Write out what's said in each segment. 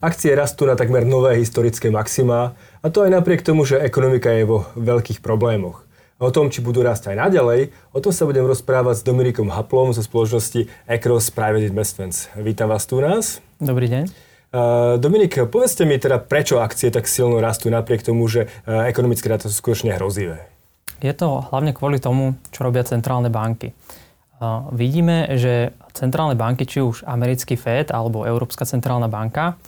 Akcie rastú na takmer nové historické maxima a to aj napriek tomu, že ekonomika je vo veľkých problémoch. O tom, či budú rásť aj naďalej, o tom sa budem rozprávať s Dominikom Haplom zo spoločnosti Across Private Investments. Vítam vás tu u nás. Dobrý deň. Dominik, povedzte mi teda, prečo akcie tak silno rastú napriek tomu, že uh, ekonomické dáta sú skutočne hrozivé. Je to hlavne kvôli tomu, čo robia centrálne banky. Vidíme, že centrálne banky, či už americký Fed alebo Európska centrálna banka,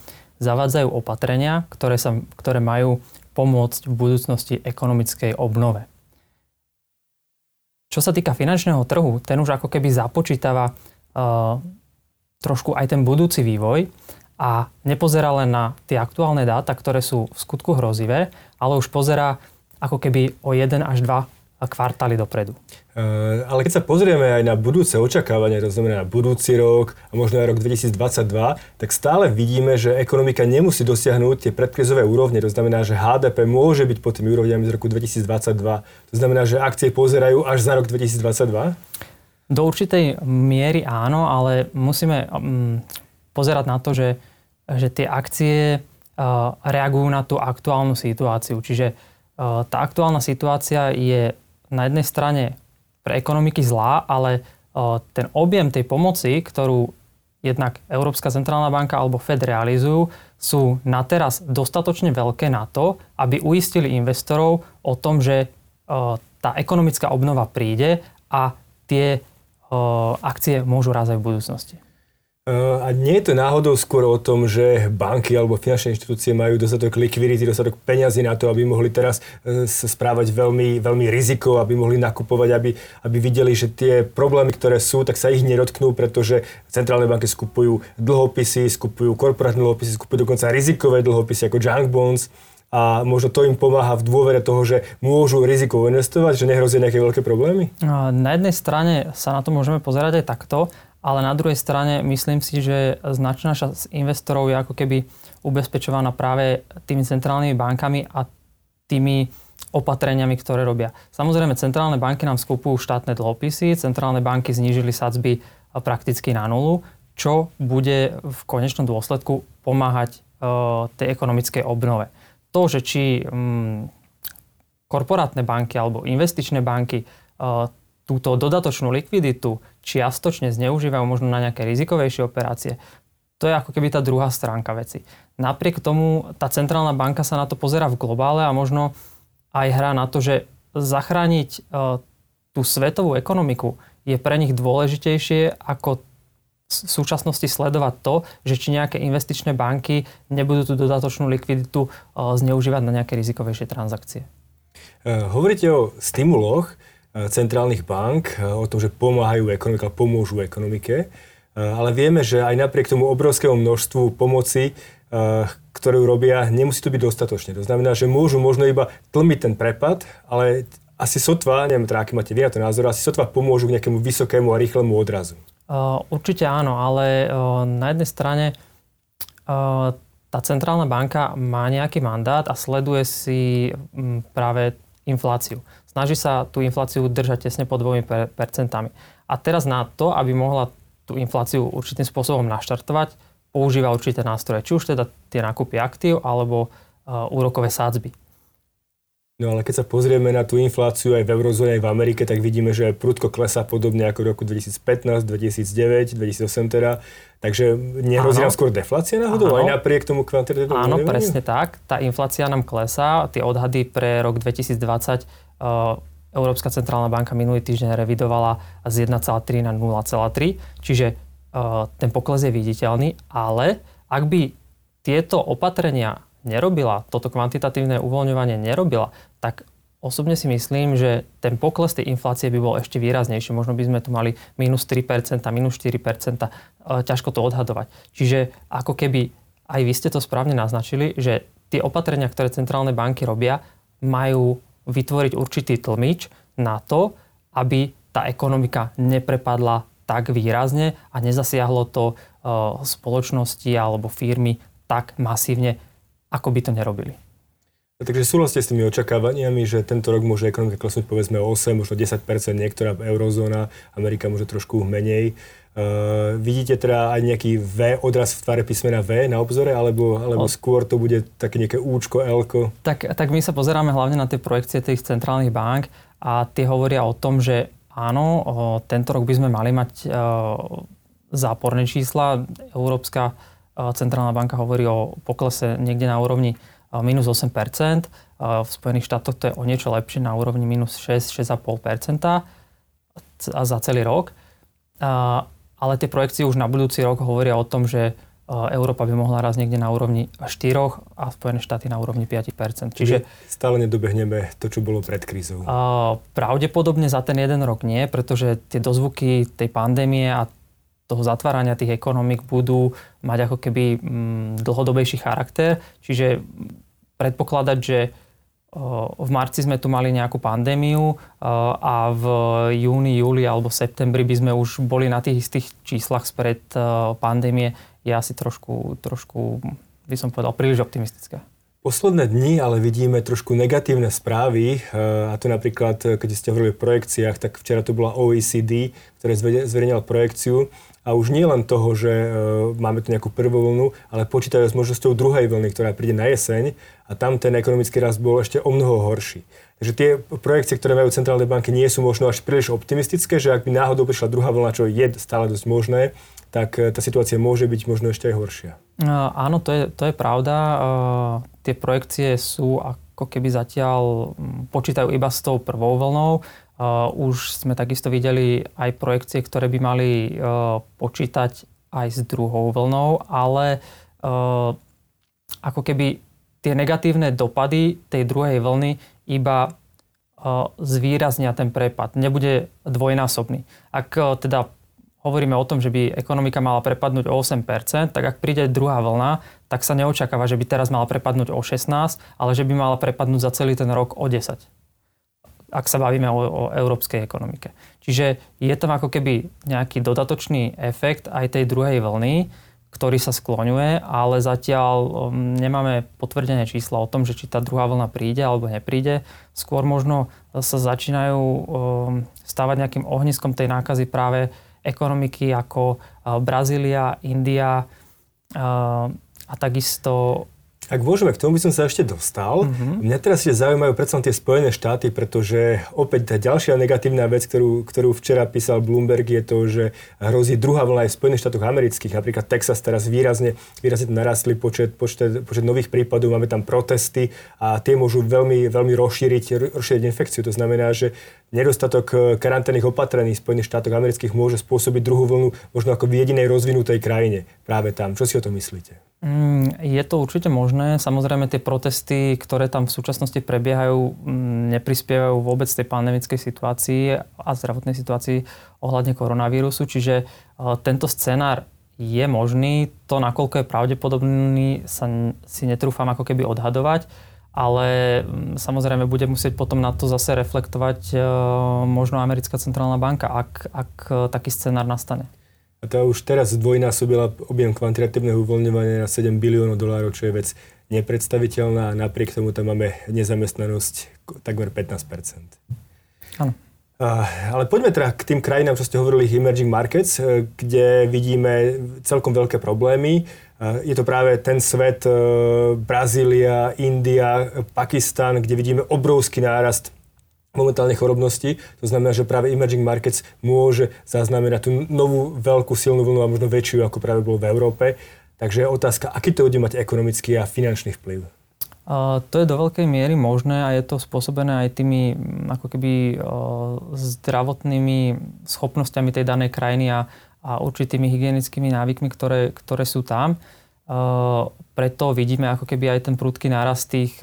zavádzajú opatrenia, ktoré, sa, ktoré majú pomôcť v budúcnosti ekonomickej obnove. Čo sa týka finančného trhu, ten už ako keby započítava uh, trošku aj ten budúci vývoj a nepozerá len na tie aktuálne dáta, ktoré sú v skutku hrozivé, ale už pozerá ako keby o jeden až dva kvartály dopredu. Uh, ale keď sa pozrieme aj na budúce očakávania, to znamená na budúci rok a možno aj rok 2022, tak stále vidíme, že ekonomika nemusí dosiahnuť tie predkrizové úrovne. To znamená, že HDP môže byť pod tými úrovňami z roku 2022. To znamená, že akcie pozerajú až za rok 2022? Do určitej miery áno, ale musíme um, pozerať na to, že, že tie akcie uh, reagujú na tú aktuálnu situáciu. Čiže uh, tá aktuálna situácia je na jednej strane pre ekonomiky zlá, ale ten objem tej pomoci, ktorú jednak Európska centrálna banka alebo Fed realizujú, sú na teraz dostatočne veľké na to, aby uistili investorov o tom, že tá ekonomická obnova príde a tie akcie môžu rásť aj v budúcnosti. A nie je to náhodou skôr o tom, že banky alebo finančné inštitúcie majú dostatok likvidity, dostatok peňazí na to, aby mohli teraz e, sa správať veľmi, veľmi riziko, aby mohli nakupovať, aby, aby videli, že tie problémy, ktoré sú, tak sa ich nedotknú, pretože centrálne banky skupujú dlhopisy, skupujú korporátne dlhopisy, skupujú dokonca rizikové dlhopisy ako junk bonds a možno to im pomáha v dôvere toho, že môžu rizikovo investovať, že nehrozia nejaké veľké problémy? Na jednej strane sa na to môžeme pozerať aj takto, ale na druhej strane myslím si, že značná časť investorov je ako keby ubezpečovaná práve tými centrálnymi bankami a tými opatreniami, ktoré robia. Samozrejme, centrálne banky nám skupujú štátne dlhopisy, centrálne banky znížili sadzby prakticky na nulu, čo bude v konečnom dôsledku pomáhať uh, tej ekonomickej obnove. To, že či um, korporátne banky alebo investičné banky uh, túto dodatočnú likviditu čiastočne zneužívajú možno na nejaké rizikovejšie operácie, to je ako keby tá druhá stránka veci. Napriek tomu tá centrálna banka sa na to pozera v globále a možno aj hrá na to, že zachrániť e, tú svetovú ekonomiku je pre nich dôležitejšie ako v súčasnosti sledovať to, že či nejaké investičné banky nebudú tú dodatočnú likviditu e, zneužívať na nejaké rizikovejšie transakcie. E, hovoríte o stimuloch. Eh, centrálnych bank, eh, o tom, že pomáhajú ekonomike, pomôžu ekonomike. Eh, ale vieme, že aj napriek tomu obrovskému množstvu pomoci, ktorú robia, nemusí to byť dostatočne. To znamená, že môžu možno iba tlmiť ten prepad, ale asi sotva, neviem, teda, aký máte vy na to názor, asi sotva pomôžu k nejakému vysokému a rýchlemu odrazu. Určite áno, ale na jednej strane tá centrálna banka má nejaký mandát a sleduje si práve infláciu snaží sa tú infláciu držať tesne pod 2%. A teraz na to, aby mohla tú infláciu určitým spôsobom naštartovať, používa určité nástroje. Či už teda tie nákupy aktív, alebo uh, úrokové sádzby. No ale keď sa pozrieme na tú infláciu aj v eurozóne, aj v Amerike, tak vidíme, že prudko klesá podobne ako v roku 2015, 2009, 2008 teda. Takže nehrozí nám skôr deflácia náhodou aj napriek tomu kvantitatívnemu Áno, presne tak. Tá inflácia nám klesá. Tie odhady pre rok 2020 Európska centrálna banka minulý týždeň revidovala z 1,3 na 0,3, čiže ten pokles je viditeľný, ale ak by tieto opatrenia nerobila, toto kvantitatívne uvoľňovanie nerobila, tak osobne si myslím, že ten pokles tej inflácie by bol ešte výraznejší. Možno by sme tu mali minus 3%, minus 4%, ťažko to odhadovať. Čiže ako keby aj vy ste to správne naznačili, že tie opatrenia, ktoré centrálne banky robia, majú vytvoriť určitý tlmič na to, aby tá ekonomika neprepadla tak výrazne a nezasiahlo to uh, spoločnosti alebo firmy tak masívne, ako by to nerobili. Takže súhlasíte s tými očakávaniami, že tento rok môže ekonomika klesnúť povedzme o 8, možno 10 niektorá eurozóna, Amerika môže trošku menej. Uh, vidíte teda aj nejaký V, odraz v tvare písmena V na obzore, alebo, alebo skôr to bude také nejaké Účko, Lko? Tak, tak my sa pozeráme hlavne na tie projekcie tých centrálnych bank a tie hovoria o tom, že áno, o, tento rok by sme mali mať o, záporné čísla. Európska centrálna banka hovorí o poklese niekde na úrovni minus 8 V Spojených štátoch to je o niečo lepšie na úrovni minus 6-6,5% za celý rok. Ale tie projekcie už na budúci rok hovoria o tom, že Európa by mohla raz niekde na úrovni 4 a Spojené štáty na úrovni 5 Čiže stále nedobehneme to, čo bolo pred krízou. Pravdepodobne za ten jeden rok nie, pretože tie dozvuky tej pandémie a toho zatvárania tých ekonomik budú mať ako keby mm, dlhodobejší charakter. Čiže predpokladať, že v marci sme tu mali nejakú pandémiu a v júni, júli alebo septembri by sme už boli na tých istých číslach spred pandémie, je asi trošku, trošku, by som povedal, príliš optimistické. Posledné dni ale vidíme trošku negatívne správy a to napríklad, keď ste hovorili o projekciách, tak včera to bola OECD, ktoré zverejnila projekciu a už nie len toho, že e, máme tu nejakú prvú vlnu, ale počítajú s možnosťou druhej vlny, ktorá príde na jeseň a tam ten ekonomický rast bol ešte o mnoho horší. Takže tie projekcie, ktoré majú centrálne banky, nie sú možno až príliš optimistické, že ak by náhodou prišla druhá vlna, čo je stále dosť možné, tak e, tá situácia môže byť možno ešte aj horšia. Uh, áno, to je, to je pravda. Uh, tie projekcie sú ako keby zatiaľ počítajú iba s tou prvou vlnou. Uh, už sme takisto videli aj projekcie, ktoré by mali uh, počítať aj s druhou vlnou, ale uh, ako keby tie negatívne dopady tej druhej vlny iba zvýraznia ten prepad. Nebude dvojnásobný. Ak teda hovoríme o tom, že by ekonomika mala prepadnúť o 8%, tak ak príde druhá vlna, tak sa neočakáva, že by teraz mala prepadnúť o 16, ale že by mala prepadnúť za celý ten rok o 10 ak sa bavíme o, o európskej ekonomike. Čiže je tam ako keby nejaký dodatočný efekt aj tej druhej vlny, ktorý sa skloňuje, ale zatiaľ um, nemáme potvrdené čísla o tom, že či tá druhá vlna príde alebo nepríde. Skôr možno sa začínajú um, stávať nejakým ohniskom tej nákazy práve ekonomiky ako uh, Brazília, India uh, a takisto ak môžeme, k tomu by som sa ešte dostal. Mm-hmm. Mňa teraz ešte zaujímajú predsa tie Spojené štáty, pretože opäť tá ďalšia negatívna vec, ktorú, ktorú včera písal Bloomberg, je to, že hrozí druhá vlna aj v Spojených štátoch amerických. Napríklad Texas teraz výrazne, výrazne narastli počet, počet, počet nových prípadov, máme tam protesty a tie môžu veľmi, veľmi rozšíriť, rozšíriť infekciu. To znamená, že nedostatok eh, karanténnych opatrení v Spojených štátoch amerických môže spôsobiť druhú vlnu možno ako v jedinej rozvinutej krajine práve tam. Čo si o tom myslíte? Mm, je to určite možné. Samozrejme tie protesty, ktoré tam v súčasnosti prebiehajú, mm, neprispievajú vôbec tej pandemickej situácii a zdravotnej situácii ohľadne koronavírusu. Čiže e, tento scenár je možný. To, nakoľko je pravdepodobný, sa si netrúfam ako keby odhadovať. Ale mm, samozrejme bude musieť potom na to zase reflektovať e, možno americká centrálna banka, ak, ak e, taký scenár nastane. A tá už teraz zdvojnásobila objem kvantitatívneho uvoľňovania na 7 biliónov dolárov, čo je vec nepredstaviteľná a napriek tomu tam máme nezamestnanosť takmer 15 Áno. Ale poďme teda k tým krajinám, čo ste hovorili, emerging markets, e, kde vidíme celkom veľké problémy. Je to práve ten svet e, Brazília, India, Pakistan, kde vidíme obrovský nárast momentálne chorobnosti. To znamená, že práve emerging markets môže zaznamenať tú novú veľkú silnú vlnu a možno väčšiu, ako práve bolo v Európe. Takže je otázka, aký to bude mať ekonomický a finančný vplyv? To je do veľkej miery možné a je to spôsobené aj tými ako keby zdravotnými schopnosťami tej danej krajiny a, a určitými hygienickými návykmi, ktoré, ktoré sú tam. Preto vidíme ako keby aj ten prudký nárast tých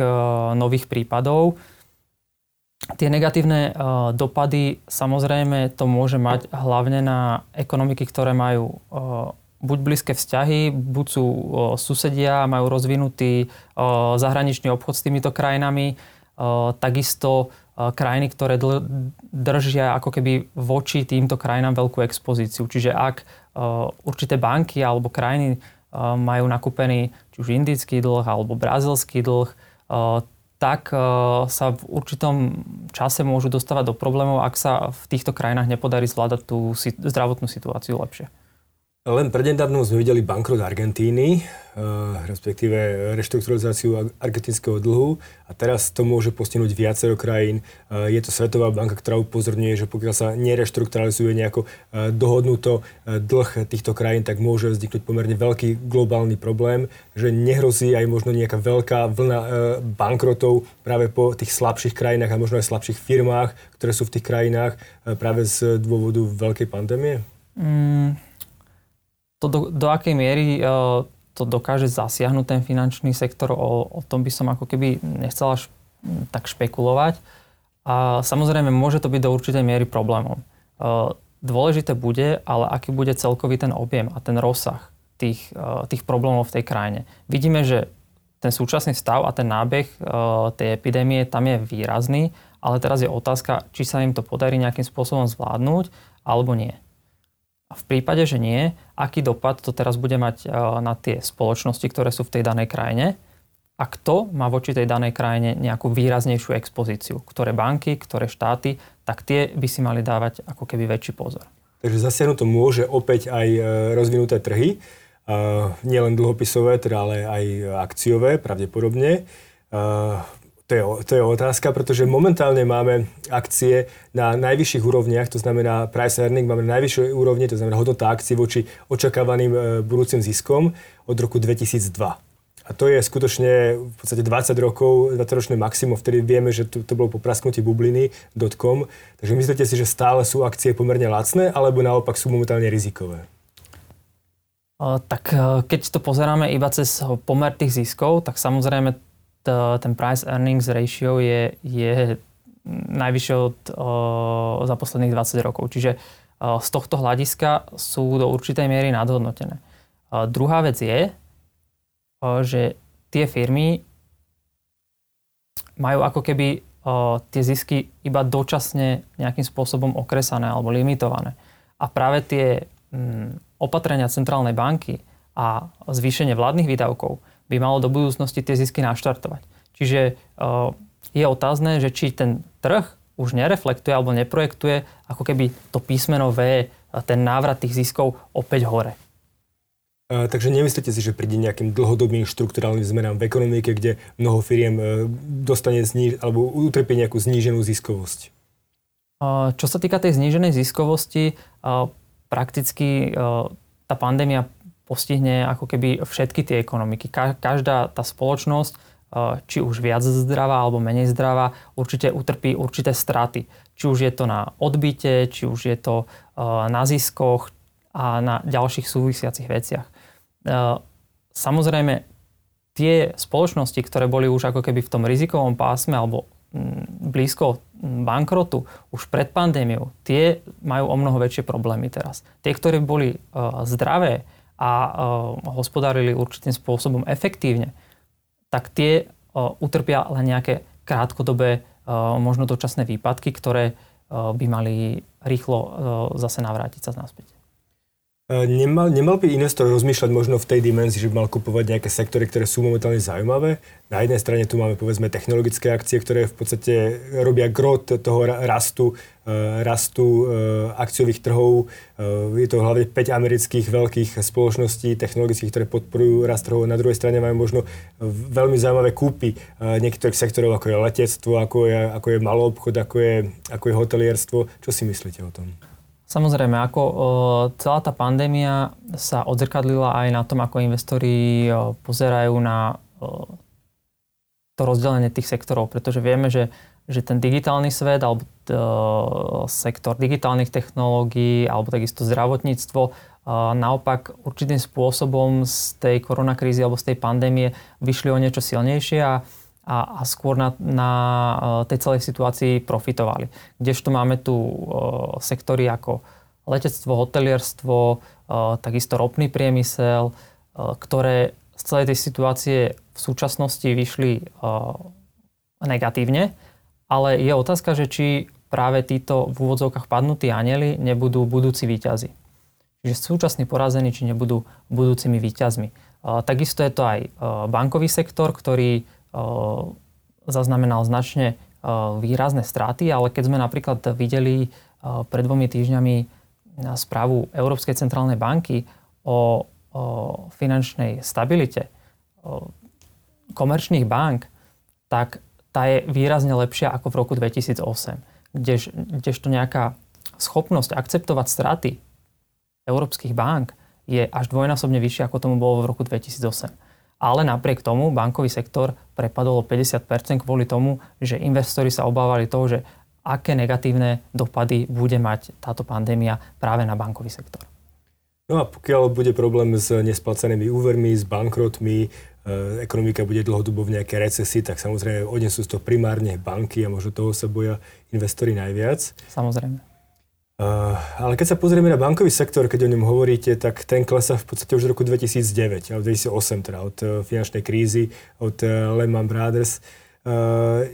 nových prípadov. Tie negatívne dopady samozrejme to môže mať hlavne na ekonomiky, ktoré majú buď blízke vzťahy, buď sú uh, susedia, majú rozvinutý uh, zahraničný obchod s týmito krajinami, uh, takisto uh, krajiny, ktoré dl- držia ako keby voči týmto krajinám veľkú expozíciu. Čiže ak uh, určité banky alebo krajiny uh, majú nakúpený či už indický dlh alebo brazilský dlh, uh, tak sa v určitom čase môžu dostávať do problémov, ak sa v týchto krajinách nepodarí zvládať tú zdravotnú situáciu lepšie. Len prednedávno sme videli bankrot Argentíny, eh, respektíve reštrukturalizáciu argentínskeho dlhu a teraz to môže postihnúť viacero krajín. Eh, je to Svetová banka, ktorá upozorňuje, že pokiaľ sa nereštrukturalizuje nejako eh, dohodnuto dlh týchto krajín, tak môže vzniknúť pomerne veľký globálny problém, že nehrozí aj možno nejaká veľká vlna bankrotov práve po tých slabších krajinách a možno aj slabších firmách, ktoré sú v tých krajinách práve z dôvodu veľkej pandémie? Mm to do, do akej miery uh, to dokáže zasiahnuť ten finančný sektor, o, o tom by som ako keby nechcela š, tak špekulovať. A samozrejme, môže to byť do určitej miery problémom. Uh, dôležité bude, ale aký bude celkový ten objem a ten rozsah tých, uh, tých problémov v tej krajine. Vidíme, že ten súčasný stav a ten nábeh tej epidémie tam je výrazný, ale teraz je otázka, či sa im to podarí nejakým spôsobom zvládnuť alebo nie. A v prípade, že nie, aký dopad to teraz bude mať e, na tie spoločnosti, ktoré sú v tej danej krajine a kto má voči tej danej krajine nejakú výraznejšiu expozíciu. Ktoré banky, ktoré štáty, tak tie by si mali dávať ako keby väčší pozor. Takže zasiahnuť to môže opäť aj e, rozvinuté trhy, nielen dlhopisové, teda ale aj akciové pravdepodobne. To je, to je otázka, pretože momentálne máme akcie na najvyšších úrovniach, to znamená price earning, máme na najvyššej úrovni, to znamená hodnota akcií voči očakávaným e, budúcim ziskom od roku 2002. A to je skutočne v podstate 20 rokov, 20-ročné maximum, vtedy vieme, že to, to bolo po prasknutí bubliny .com. Takže myslíte si, že stále sú akcie pomerne lacné, alebo naopak sú momentálne rizikové? Tak e, keď to pozeráme iba cez pomer tých ziskov, tak samozrejme ten price earnings ratio je, je najvyššie od, o, za posledných 20 rokov. Čiže o, z tohto hľadiska sú do určitej miery nadhodnotené. O, druhá vec je, o, že tie firmy majú ako keby o, tie zisky iba dočasne nejakým spôsobom okresané alebo limitované. A práve tie m, opatrenia centrálnej banky a zvýšenie vládnych výdavkov by malo do budúcnosti tie zisky naštartovať. Čiže uh, je otázne, že či ten trh už nereflektuje alebo neprojektuje ako keby to písmeno V, ten návrat tých ziskov opäť hore. Uh, takže nemyslíte si, že príde nejakým dlhodobým štruktúrálnym zmenám v ekonomike, kde mnoho firiem dostane zniž, alebo utrpí nejakú zníženú ziskovosť? Čo sa týka tej zníženej ziskovosti, prakticky tá pandémia postihne ako keby všetky tie ekonomiky. Každá tá spoločnosť, e, či už viac zdravá alebo menej zdravá, určite utrpí určité straty. Či už je to na odbyte, či už je to e, na ziskoch a na ďalších súvisiacich veciach. E, samozrejme, tie spoločnosti, ktoré boli už ako keby v tom rizikovom pásme alebo blízko bankrotu už pred pandémiou, tie majú o mnoho väčšie problémy teraz. Tie, ktoré boli zdravé, a uh, hospodárili určitým spôsobom efektívne, tak tie uh, utrpia len nejaké krátkodobé, uh, možno dočasné výpadky, ktoré by mali rýchlo zase navrátiť sa naspäť. Nemal, nemal by investor rozmýšľať možno v tej dimenzii, že by mal kupovať nejaké sektory, ktoré sú momentálne zaujímavé? Na jednej strane tu máme povedzme technologické akcie, ktoré v podstate robia grot toho rastu, uh, rastu uh, akciových trhov. Je to hlavne 5 amerických veľkých spoločností technologických, ktoré podporujú rast trhov. Na druhej strane máme možno veľmi zaujímavé kúpy niektorých sektorov, ako je letectvo, ako je, ako je malý obchod, ako je, ako je hotelierstvo. Čo si myslíte o tom? Samozrejme, ako o, celá tá pandémia sa odzrkadlila aj na tom, ako investori o, pozerajú na o, to rozdelenie tých sektorov, pretože vieme, že, že ten digitálny svet alebo sektor digitálnych technológií alebo takisto zdravotníctvo naopak určitým spôsobom z tej koronakrízy alebo z tej pandémie vyšli o niečo silnejšie a a, a skôr na, na e, tej celej situácii profitovali. Kdežto máme tu uh, sektory ako letectvo, hotelierstvo, uh, takisto ropný priemysel, ktoré z celej tej situácie v súčasnosti vyšli negatívne, ale je otázka, že či práve títo v úvodzovkách padnutí anieli nebudú budúci výťazi. Čiže súčasní porazení, či nebudú budúcimi výťazmi. Takisto je to aj bankový sektor, ktorý zaznamenal značne výrazné straty, ale keď sme napríklad videli pred dvomi týždňami správu Európskej centrálnej banky o, o finančnej stabilite komerčných bank, tak tá je výrazne lepšia ako v roku 2008. Kdež, kdežto nejaká schopnosť akceptovať straty európskych bank je až dvojnásobne vyššia, ako tomu bolo v roku 2008. Ale napriek tomu bankový sektor prepadol o 50% kvôli tomu, že investori sa obávali toho, že aké negatívne dopady bude mať táto pandémia práve na bankový sektor. No a pokiaľ bude problém s nesplacenými úvermi, s bankrotmi, e, ekonomika bude dlhodobo v nejakej recesii, tak samozrejme odnesú z toho primárne banky a možno toho sa boja investori najviac. Samozrejme. Uh, ale keď sa pozrieme na bankový sektor, keď o ňom hovoríte, tak ten klesa v podstate už v roku 2009, alebo 2008 teda, od uh, finančnej krízy, od uh, Lehman Brothers.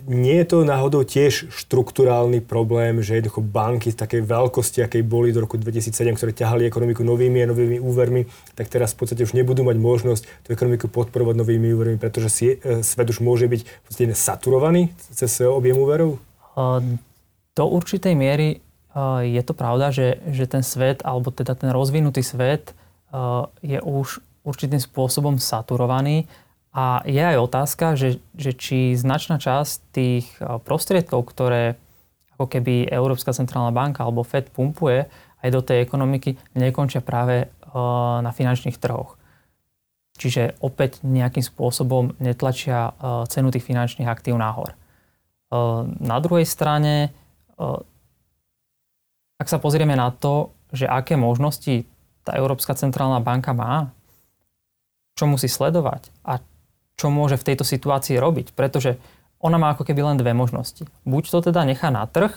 Nie je to náhodou tiež štruktúrálny problém, že jednoducho banky z takej veľkosti, akej boli do roku 2007, ktoré ťahali ekonomiku novými a novými úvermi, tak teraz v podstate už nebudú mať možnosť tú ekonomiku podporovať novými úvermi, pretože si, svet už môže byť v podstate saturovaný cez objem úverov? Do určitej miery je to pravda, že, že ten svet, alebo teda ten rozvinutý svet je už určitým spôsobom saturovaný a je aj otázka, že, že či značná časť tých prostriedkov, ktoré ako keby Európska centrálna banka alebo Fed pumpuje aj do tej ekonomiky, nekončia práve na finančných trhoch. Čiže opäť nejakým spôsobom netlačia cenu tých finančných aktív nahor. Na druhej strane ak sa pozrieme na to, že aké možnosti tá Európska centrálna banka má, čo musí sledovať a čo môže v tejto situácii robiť, pretože ona má ako keby len dve možnosti. Buď to teda nechá na trh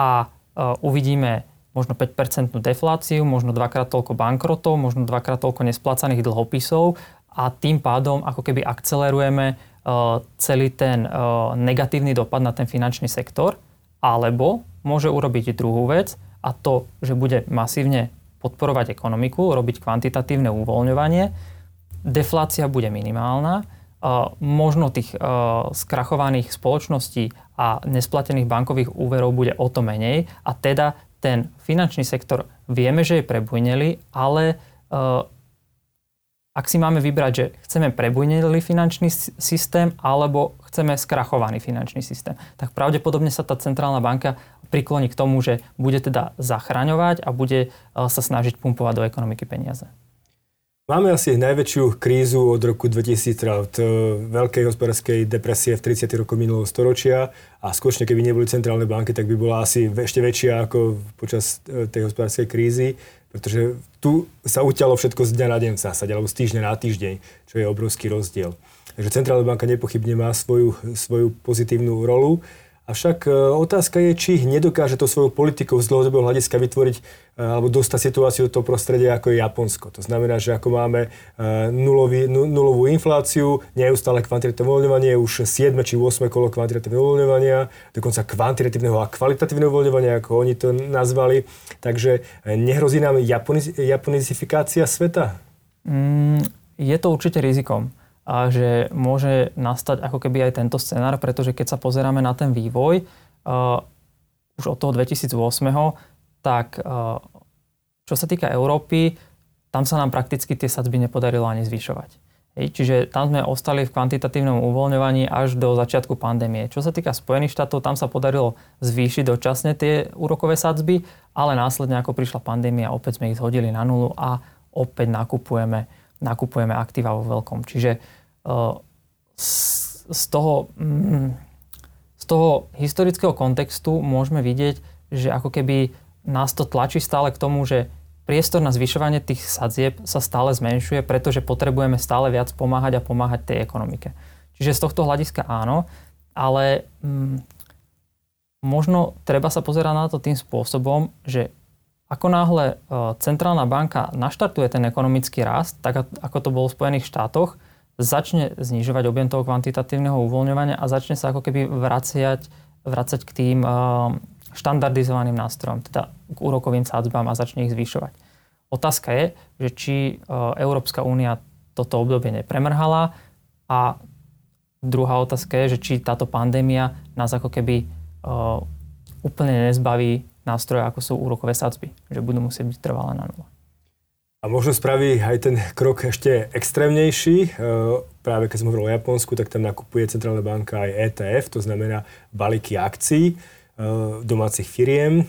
a uh, uvidíme možno 5% defláciu, možno dvakrát toľko bankrotov, možno dvakrát toľko nesplácaných dlhopisov a tým pádom ako keby akcelerujeme uh, celý ten uh, negatívny dopad na ten finančný sektor, alebo môže urobiť druhú vec a to, že bude masívne podporovať ekonomiku, robiť kvantitatívne uvoľňovanie, deflácia bude minimálna, možno tých skrachovaných spoločností a nesplatených bankových úverov bude o to menej a teda ten finančný sektor vieme, že je prebujnelý, ale ak si máme vybrať, že chceme prebujnelý finančný systém alebo chceme skrachovaný finančný systém, tak pravdepodobne sa tá centrálna banka prikloní k tomu, že bude teda zachraňovať a bude e, sa snažiť pumpovať do ekonomiky peniaze. Máme asi najväčšiu krízu od roku 2000, teda od e, veľkej hospodárskej depresie v 30. roku minulého storočia a skutočne, keby neboli centrálne banky, tak by bola asi ešte väčšia ako počas e, tej hospodárskej krízy, pretože tu sa uťalo všetko z dňa na deň v zásade, alebo z týždňa na týždeň, čo je obrovský rozdiel. Takže centrálna banka nepochybne má svoju, svoju pozitívnu rolu. Avšak e, otázka je, či nedokáže to svojou politikou z dlhodobého hľadiska vytvoriť e, alebo dostať situáciu do toho prostredia, ako je Japonsko. To znamená, že ako máme e, nulový, nulovú infláciu, neustále kvantitatívne uvoľňovanie, už 7 či 8 kolo kvantitatívneho uvoľňovania, dokonca kvantitatívneho a kvalitatívneho uvoľňovania, ako oni to nazvali. Takže nehrozí nám japoniz, japonizifikácia sveta? Mm, je to určite rizikom a že môže nastať ako keby aj tento scenár, pretože keď sa pozeráme na ten vývoj uh, už od toho 2008, tak uh, čo sa týka Európy, tam sa nám prakticky tie sadzby nepodarilo ani zvyšovať. Hej, čiže tam sme ostali v kvantitatívnom uvoľňovaní až do začiatku pandémie. Čo sa týka Spojených štátov, tam sa podarilo zvýšiť dočasne tie úrokové sadzby, ale následne ako prišla pandémia, opäť sme ich zhodili na nulu a opäť nakupujeme, nakupujeme aktíva vo veľkom. Čiže z toho, mm, z toho historického kontextu môžeme vidieť, že ako keby nás to tlačí stále k tomu, že priestor na zvyšovanie tých sadzieb sa stále zmenšuje, pretože potrebujeme stále viac pomáhať a pomáhať tej ekonomike. Čiže z tohto hľadiska áno, ale mm, možno treba sa pozerať na to tým spôsobom, že ako náhle e, centrálna banka naštartuje ten ekonomický rast, tak ako to bolo v Spojených štátoch, začne znižovať objem toho kvantitatívneho uvoľňovania a začne sa ako keby vraciať, vracať k tým uh, štandardizovaným nástrojom, teda k úrokovým sádzbám a začne ich zvyšovať. Otázka je, že či uh, Európska únia toto obdobie nepremrhala a druhá otázka je, že či táto pandémia nás ako keby úplne nezbaví nástroje, ako sú úrokové sadzby, že budú musieť byť trvalé na nule. A možno spraví aj ten krok ešte extrémnejší. Práve keď som hovoril o Japonsku, tak tam nakupuje Centrálna banka aj ETF, to znamená balíky akcií domácich firiem.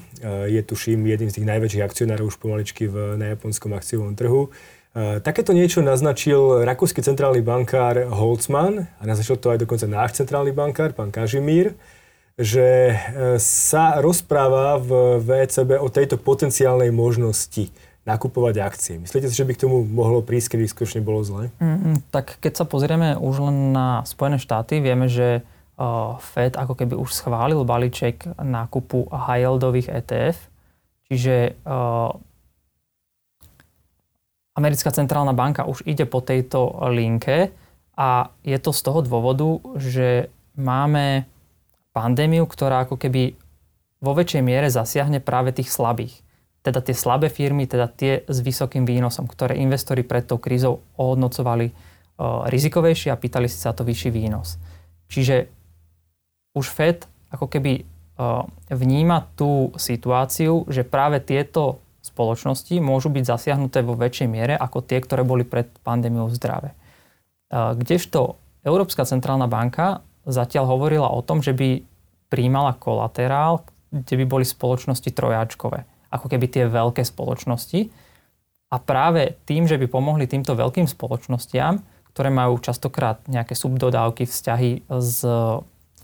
Je tuším jedným z tých najväčších akcionárov už pomaličky v, na japonskom akciovom trhu. Takéto niečo naznačil rakúsky centrálny bankár Holzmann a naznačil to aj dokonca náš centrálny bankár, pán Kažimír, že e, sa rozpráva v VECB o tejto potenciálnej možnosti nakupovať akcie. Myslíte si, že by k tomu mohlo prísť, keby skutočne bolo zle? Mm, tak keď sa pozrieme už len na Spojené štáty, vieme, že uh, Fed ako keby už schválil balíček nákupu high-yieldových ETF, čiže uh, americká centrálna banka už ide po tejto linke a je to z toho dôvodu, že máme pandémiu, ktorá ako keby vo väčšej miere zasiahne práve tých slabých. Teda tie slabé firmy, teda tie s vysokým výnosom, ktoré investori pred tou krízou ohodnocovali uh, rizikovejšie a pýtali si sa to vyšší výnos. Čiže už Fed ako keby uh, vníma tú situáciu, že práve tieto spoločnosti môžu byť zasiahnuté vo väčšej miere ako tie, ktoré boli pred pandémiou zdravé. Kdežto Európska centrálna banka zatiaľ hovorila o tom, že by príjmala kolaterál, kde by boli spoločnosti trojáčkové, ako keby tie veľké spoločnosti. A práve tým, že by pomohli týmto veľkým spoločnostiam, ktoré majú častokrát nejaké subdodávky, vzťahy s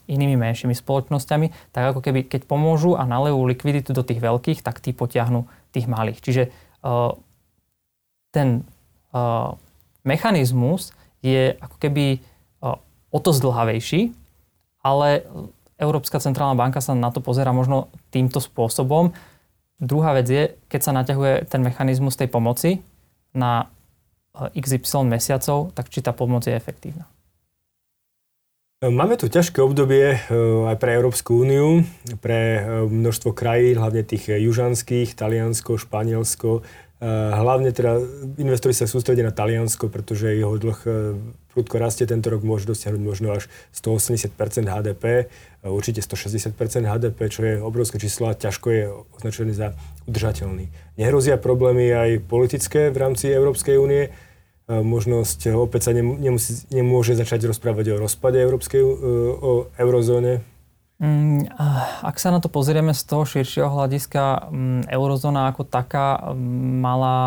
inými menšími spoločnosťami, tak ako keby keď pomôžu a nalejú likviditu do tých veľkých, tak tí potiahnu tých malých. Čiže uh, ten uh, mechanizmus je ako keby uh, o to zdlhavejší, ale Európska centrálna banka sa na to pozera možno týmto spôsobom. Druhá vec je, keď sa naťahuje ten mechanizmus tej pomoci na XY mesiacov, tak či tá pomoc je efektívna. Máme tu ťažké obdobie eh, aj pre Európsku úniu, pre eh, množstvo krajín, hlavne tých južanských, Taliansko, Španielsko. Eh, hlavne teda investori sa sústredia na Taliansko, pretože jeho dlh prudko rastie, tento rok môže dosiahnuť možno až 180% HDP, určite 160% HDP, čo je obrovské číslo a ťažko je označený za udržateľný. Nehrozia problémy aj politické v rámci Európskej únie, možnosť, opäť sa nemusí, nemôže začať rozprávať o rozpade Európskej, e, o eurozóne? Mm, ak sa na to pozrieme z toho širšieho hľadiska, mm, eurozóna ako taká mm, mala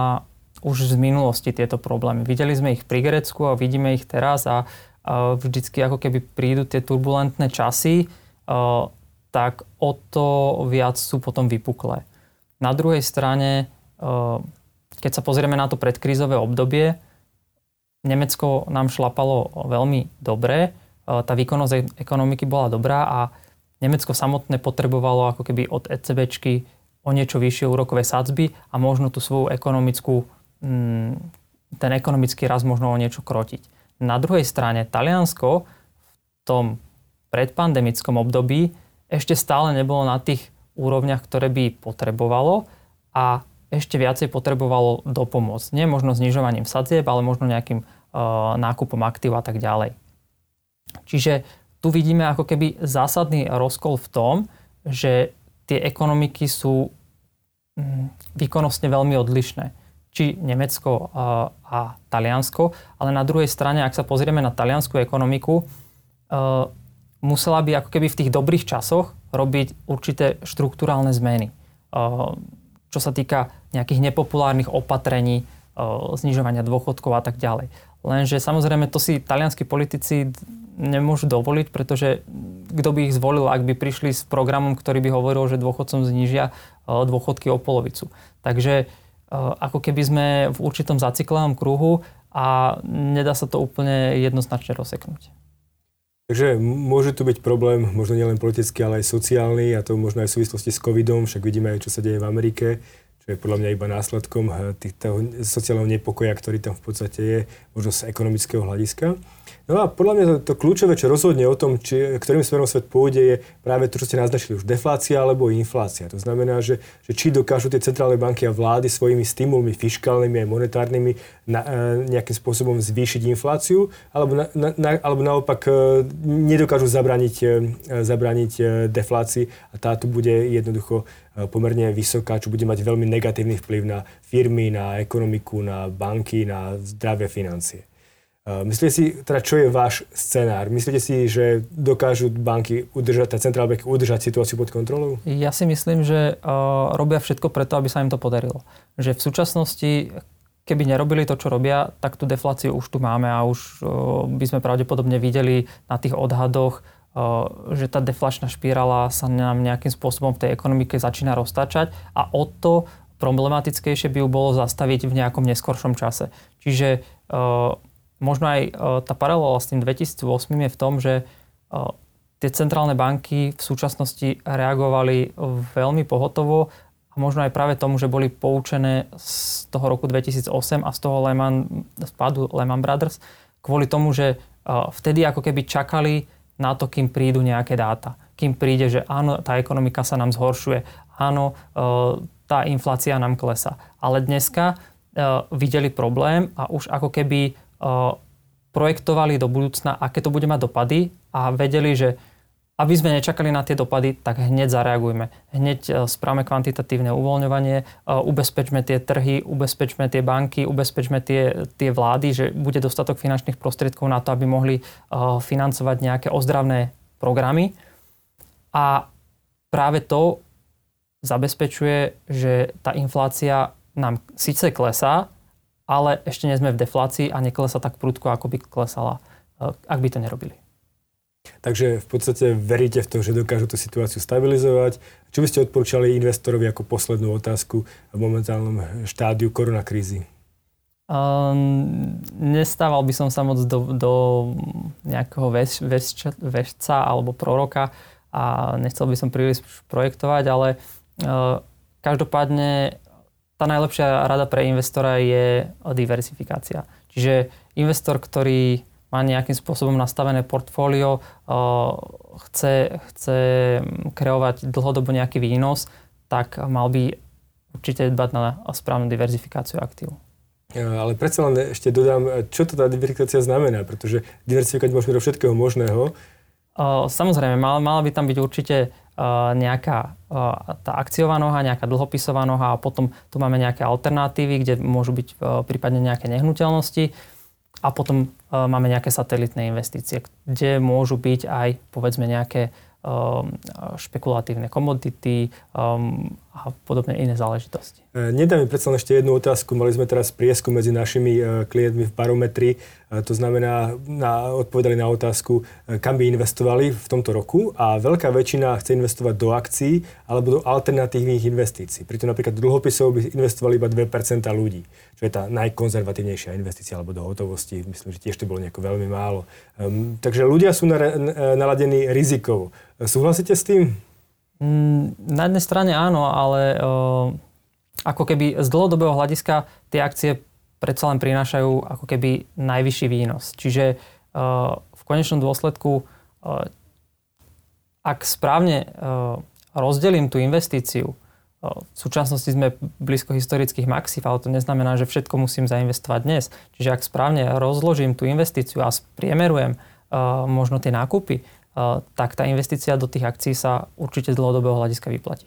už z minulosti tieto problémy. Videli sme ich pri Grécku a vidíme ich teraz a vždycky ako keby prídu tie turbulentné časy, e, tak o to viac sú potom vypuklé. Na druhej strane, e, keď sa pozrieme na to predkrízové obdobie, Nemecko nám šlapalo veľmi dobre, e, tá výkonnosť ekonomiky bola dobrá a Nemecko samotné potrebovalo ako keby od ECBčky o niečo vyššie úrokové sadzby a možno tú svoju ekonomickú, mm, ten ekonomický rast možno o niečo krotiť. Na druhej strane Taliansko v tom predpandemickom období ešte stále nebolo na tých úrovniach, ktoré by potrebovalo a ešte viacej potrebovalo dopomôcť. Nie možno znižovaním sadzieb, ale možno nejakým nákupom aktív a tak ďalej. Čiže tu vidíme ako keby zásadný rozkol v tom, že tie ekonomiky sú mm, výkonnostne veľmi odlišné. Či Nemecko a, a Taliansko, ale na druhej strane, ak sa pozrieme na taliansku ekonomiku, uh, musela by ako keby v tých dobrých časoch robiť určité štruktúrálne zmeny. Uh, čo sa týka nejakých nepopulárnych opatrení, uh, znižovania dôchodkov a tak ďalej. Lenže samozrejme to si talianskí politici nemôžu dovoliť, pretože kto by ich zvolil, ak by prišli s programom, ktorý by hovoril, že dôchodcom znižia e, dôchodky o polovicu. Takže ako keby sme v určitom zaciklovom kruhu a nedá sa to úplne jednoznačne rozseknúť. Takže môže tu byť problém, možno nielen politický, ale aj sociálny, a to možno aj v súvislosti s covidom, však vidíme aj, čo sa deje v Amerike čo je podľa mňa iba následkom eh, toho sociálneho nepokoja, ktorý tam v podstate je, možno z ekonomického hľadiska. No a podľa mňa to, kľúčové, čo rozhodne o tom, či, ktorým smerom svet pôjde, je práve to, čo ste naznačili už, deflácia alebo inflácia. To znamená, že, že či dokážu tie centrálne banky a vlády svojimi stimulmi fiskálnymi aj monetárnymi na, e, nejakým spôsobom zvýšiť infláciu, alebo, na, na, alebo naopak e, nedokážu zabraniť, e, zabraniť deflácii a táto bude jednoducho pomerne vysoká, čo bude mať veľmi negatívny vplyv na firmy, na ekonomiku, na banky, na zdravie financie. Myslíte si, teda čo je váš scenár? Myslíte si, že dokážu banky udržať, tá centrálna banky udržať situáciu pod kontrolou? Ja si myslím, že uh, robia všetko preto, aby sa im to podarilo. Že v súčasnosti, keby nerobili to, čo robia, tak tú defláciu už tu máme a už uh, by sme pravdepodobne videli na tých odhadoch, uh, že tá deflačná špirála sa nám nejakým spôsobom v tej ekonomike začína roztačať a o to problematickejšie by ju bolo zastaviť v nejakom neskoršom čase. Čiže uh, možno aj e, tá paralela s tým 2008 je v tom, že e, tie centrálne banky v súčasnosti reagovali veľmi pohotovo a možno aj práve tomu, že boli poučené z toho roku 2008 a z toho Lehman, spadu Lehman Brothers, kvôli tomu, že e, vtedy ako keby čakali na to, kým prídu nejaké dáta. Kým príde, že áno, tá ekonomika sa nám zhoršuje, áno, tá inflácia nám klesa. Ale dneska videli problém a už ako keby projektovali do budúcna, aké to bude mať dopady a vedeli, že aby sme nečakali na tie dopady, tak hneď zareagujme. Hneď e, správame kvantitatívne uvoľňovanie, e, ubezpečme tie trhy, ubezpečme tie banky, ubezpečme tie, tie vlády, že bude dostatok finančných prostriedkov na to, aby mohli e, financovať nejaké ozdravné programy. A práve to zabezpečuje, že tá inflácia nám síce klesá, ale ešte nie sme v deflácii a neklesa tak prudko, ako by klesala, eh, ak by to nerobili. Takže v podstate veríte v to, že dokážu tú situáciu stabilizovať. Čo by ste odporúčali investorovi ako poslednú otázku v momentálnom štádiu koronakrízy? Um, nestával by som sa moc do, do nejakého väz, väzča, väžca alebo proroka a nechcel by som príliš projektovať, ale uh, každopádne tá najlepšia rada pre investora je diversifikácia. Čiže investor, ktorý má nejakým spôsobom nastavené portfólio, chce, chce kreovať dlhodobo nejaký výnos, tak mal by určite dbať na správnu diverzifikáciu aktív. Ale predsa len ešte dodám, čo to tá diversifikácia znamená, pretože diversifikovať môžeme do všetkého možného. Samozrejme, mala, mala by tam byť určite nejaká tá akciová noha, nejaká dlhopisová noha a potom tu máme nejaké alternatívy, kde môžu byť prípadne nejaké nehnuteľnosti a potom máme nejaké satelitné investície, kde môžu byť aj povedzme nejaké špekulatívne komodity a podobné iné záležitosti. E, nedá mi predsa ešte jednu otázku. Mali sme teraz prieskum medzi našimi e, klientmi v barometri. E, to znamená, na, odpovedali na otázku, kam by investovali v tomto roku a veľká väčšina chce investovať do akcií alebo do alternatívnych investícií. Pritom napríklad dlhopisov by investovali iba 2% ľudí, čo je tá najkonzervatívnejšia investícia alebo do hotovosti. Myslím, že tiež to bolo nejako veľmi málo. Um, takže ľudia sú naladení rizikovo. Súhlasíte s tým? Mm, na jednej strane áno, ale ako keby z dlhodobého hľadiska tie akcie predsa len prinášajú ako keby najvyšší výnos. Čiže v konečnom dôsledku, ak správne rozdelím tú investíciu, v súčasnosti sme blízko historických maxív, ale to neznamená, že všetko musím zainvestovať dnes. Čiže ak správne rozložím tú investíciu a spriemerujem možno tie nákupy, tak tá investícia do tých akcií sa určite z dlhodobého hľadiska vyplatí.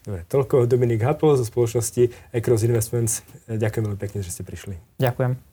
Dobre, toľko Dominik Hapol zo spoločnosti Ecros Investments. Ďakujem veľmi pekne, že ste prišli. Ďakujem.